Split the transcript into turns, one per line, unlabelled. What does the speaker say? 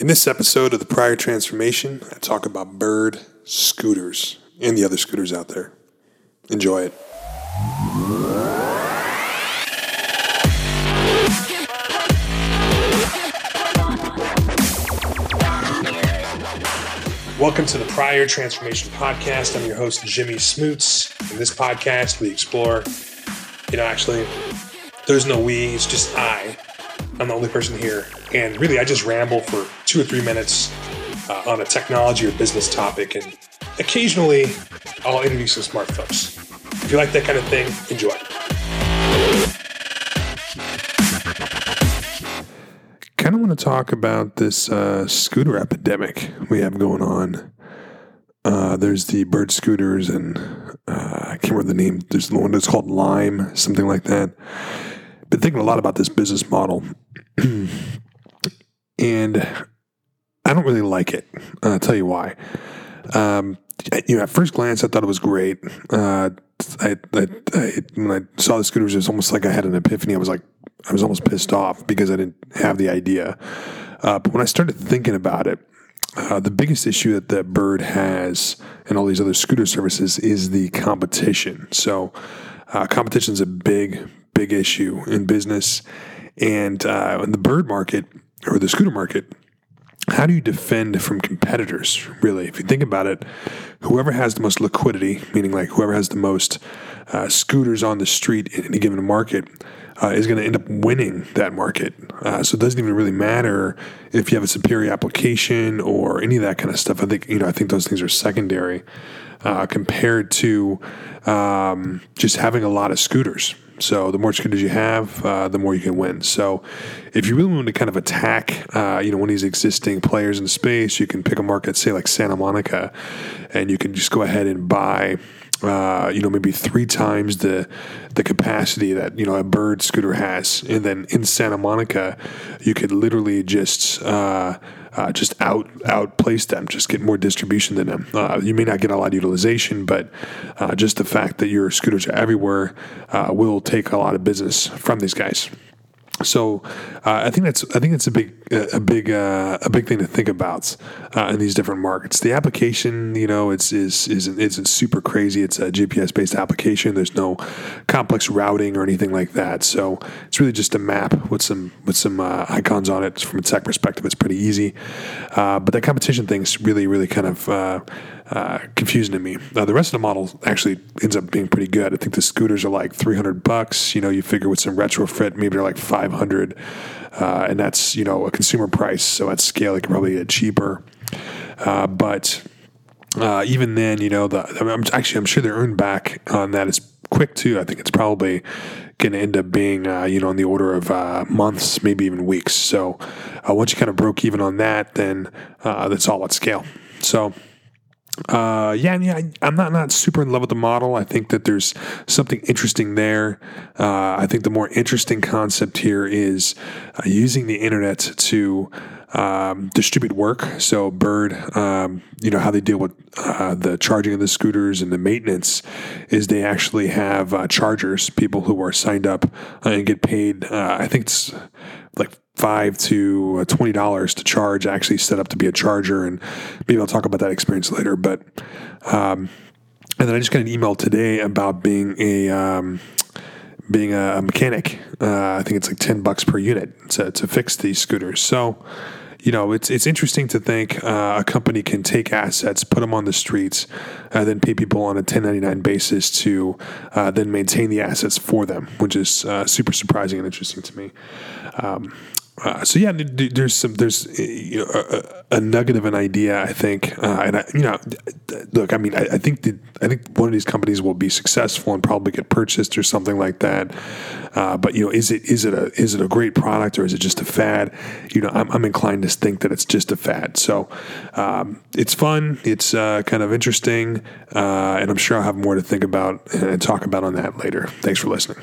In this episode of the Prior Transformation, I talk about Bird scooters and the other scooters out there. Enjoy it. Welcome to the Prior Transformation Podcast. I'm your host, Jimmy Smoots. In this podcast, we explore, you know, actually, there's no we, it's just I. I'm the only person here. And really, I just ramble for two or three minutes uh, on a technology or business topic. And occasionally, I'll interview some smart folks. If you like that kind of thing, enjoy. Kind of want to talk about this uh, scooter epidemic we have going on. Uh, there's the bird scooters, and uh, I can't remember the name. There's the one that's called Lime, something like that. Been thinking a lot about this business model, and I don't really like it. I'll tell you why. Um, you know, at first glance, I thought it was great. Uh, I, I, I, when I saw the scooters, it was almost like I had an epiphany. I was like, I was almost pissed off because I didn't have the idea. Uh, but when I started thinking about it, uh, the biggest issue that the Bird has and all these other scooter services is the competition. So, uh, competition is a big, big issue in business. And uh, in the Bird market or the scooter market, how do you defend from competitors, really? If you think about it, whoever has the most liquidity, meaning like whoever has the most uh, scooters on the street in any given market, uh, is going to end up winning that market. Uh, so it doesn't even really matter if you have a superior application or any of that kind of stuff. I think you know I think those things are secondary uh, compared to um, just having a lot of scooters. So the more scooters you have, uh, the more you can win. So if you really want to kind of attack, uh, you know, one of these existing players in space, you can pick a market, say like Santa Monica, and you can just go ahead and buy. Uh, you know, maybe three times the the capacity that you know a bird scooter has, and then in Santa Monica, you could literally just uh, just out outplace them, just get more distribution than them. Uh, you may not get a lot of utilization, but uh, just the fact that your scooters are everywhere uh, will take a lot of business from these guys. So uh, I think that's I think that's a big a big uh, a big thing to think about uh, in these different markets. The application, you know, it's is isn't isn't super crazy. It's a GPS based application. There's no complex routing or anything like that. So it's really just a map with some with some uh, icons on it. From a tech perspective, it's pretty easy. Uh, but that competition thing's really really kind of uh, confusing to me. Uh, the rest of the model actually ends up being pretty good. I think the scooters are like 300 bucks. You know, you figure with some retrofit, maybe they're like 500, uh, and that's you know a consumer price. So at scale, it can probably get cheaper. Uh, but uh, even then, you know, the I'm, actually I'm sure the earn back on that is quick too. I think it's probably going to end up being, uh, you know, on the order of uh, months, maybe even weeks. So uh, once you kind of broke even on that, then that's all at scale. So uh, yeah, yeah, I, am not not super in love with the model. I think that there's something interesting there. Uh, I think the more interesting concept here is uh, using the internet to um, distribute work. So Bird, um, you know how they deal with uh, the charging of the scooters and the maintenance is they actually have uh, chargers, people who are signed up and get paid. Uh, I think it's like five to uh, twenty dollars to charge. Actually, set up to be a charger, and maybe I'll talk about that experience later. But um, and then I just got an email today about being a um, being a mechanic. Uh, I think it's like ten bucks per unit to, to fix these scooters. So you know, it's it's interesting to think uh, a company can take assets, put them on the streets, and then pay people on a 1099 basis to uh, then maintain the assets for them, which is uh, super surprising and interesting to me. Um, uh, so yeah, there's some there's uh, you know, a, a, nugget of an idea I think, uh, and I, you know, look, I mean, I, I think the, I think one of these companies will be successful and probably get purchased or something like that. Uh, but you know, is it is it a is it a great product or is it just a fad? You know, I'm, I'm inclined to think that it's just a fad. So um, it's fun, it's uh, kind of interesting, uh, and I'm sure I'll have more to think about and talk about on that later. Thanks for listening.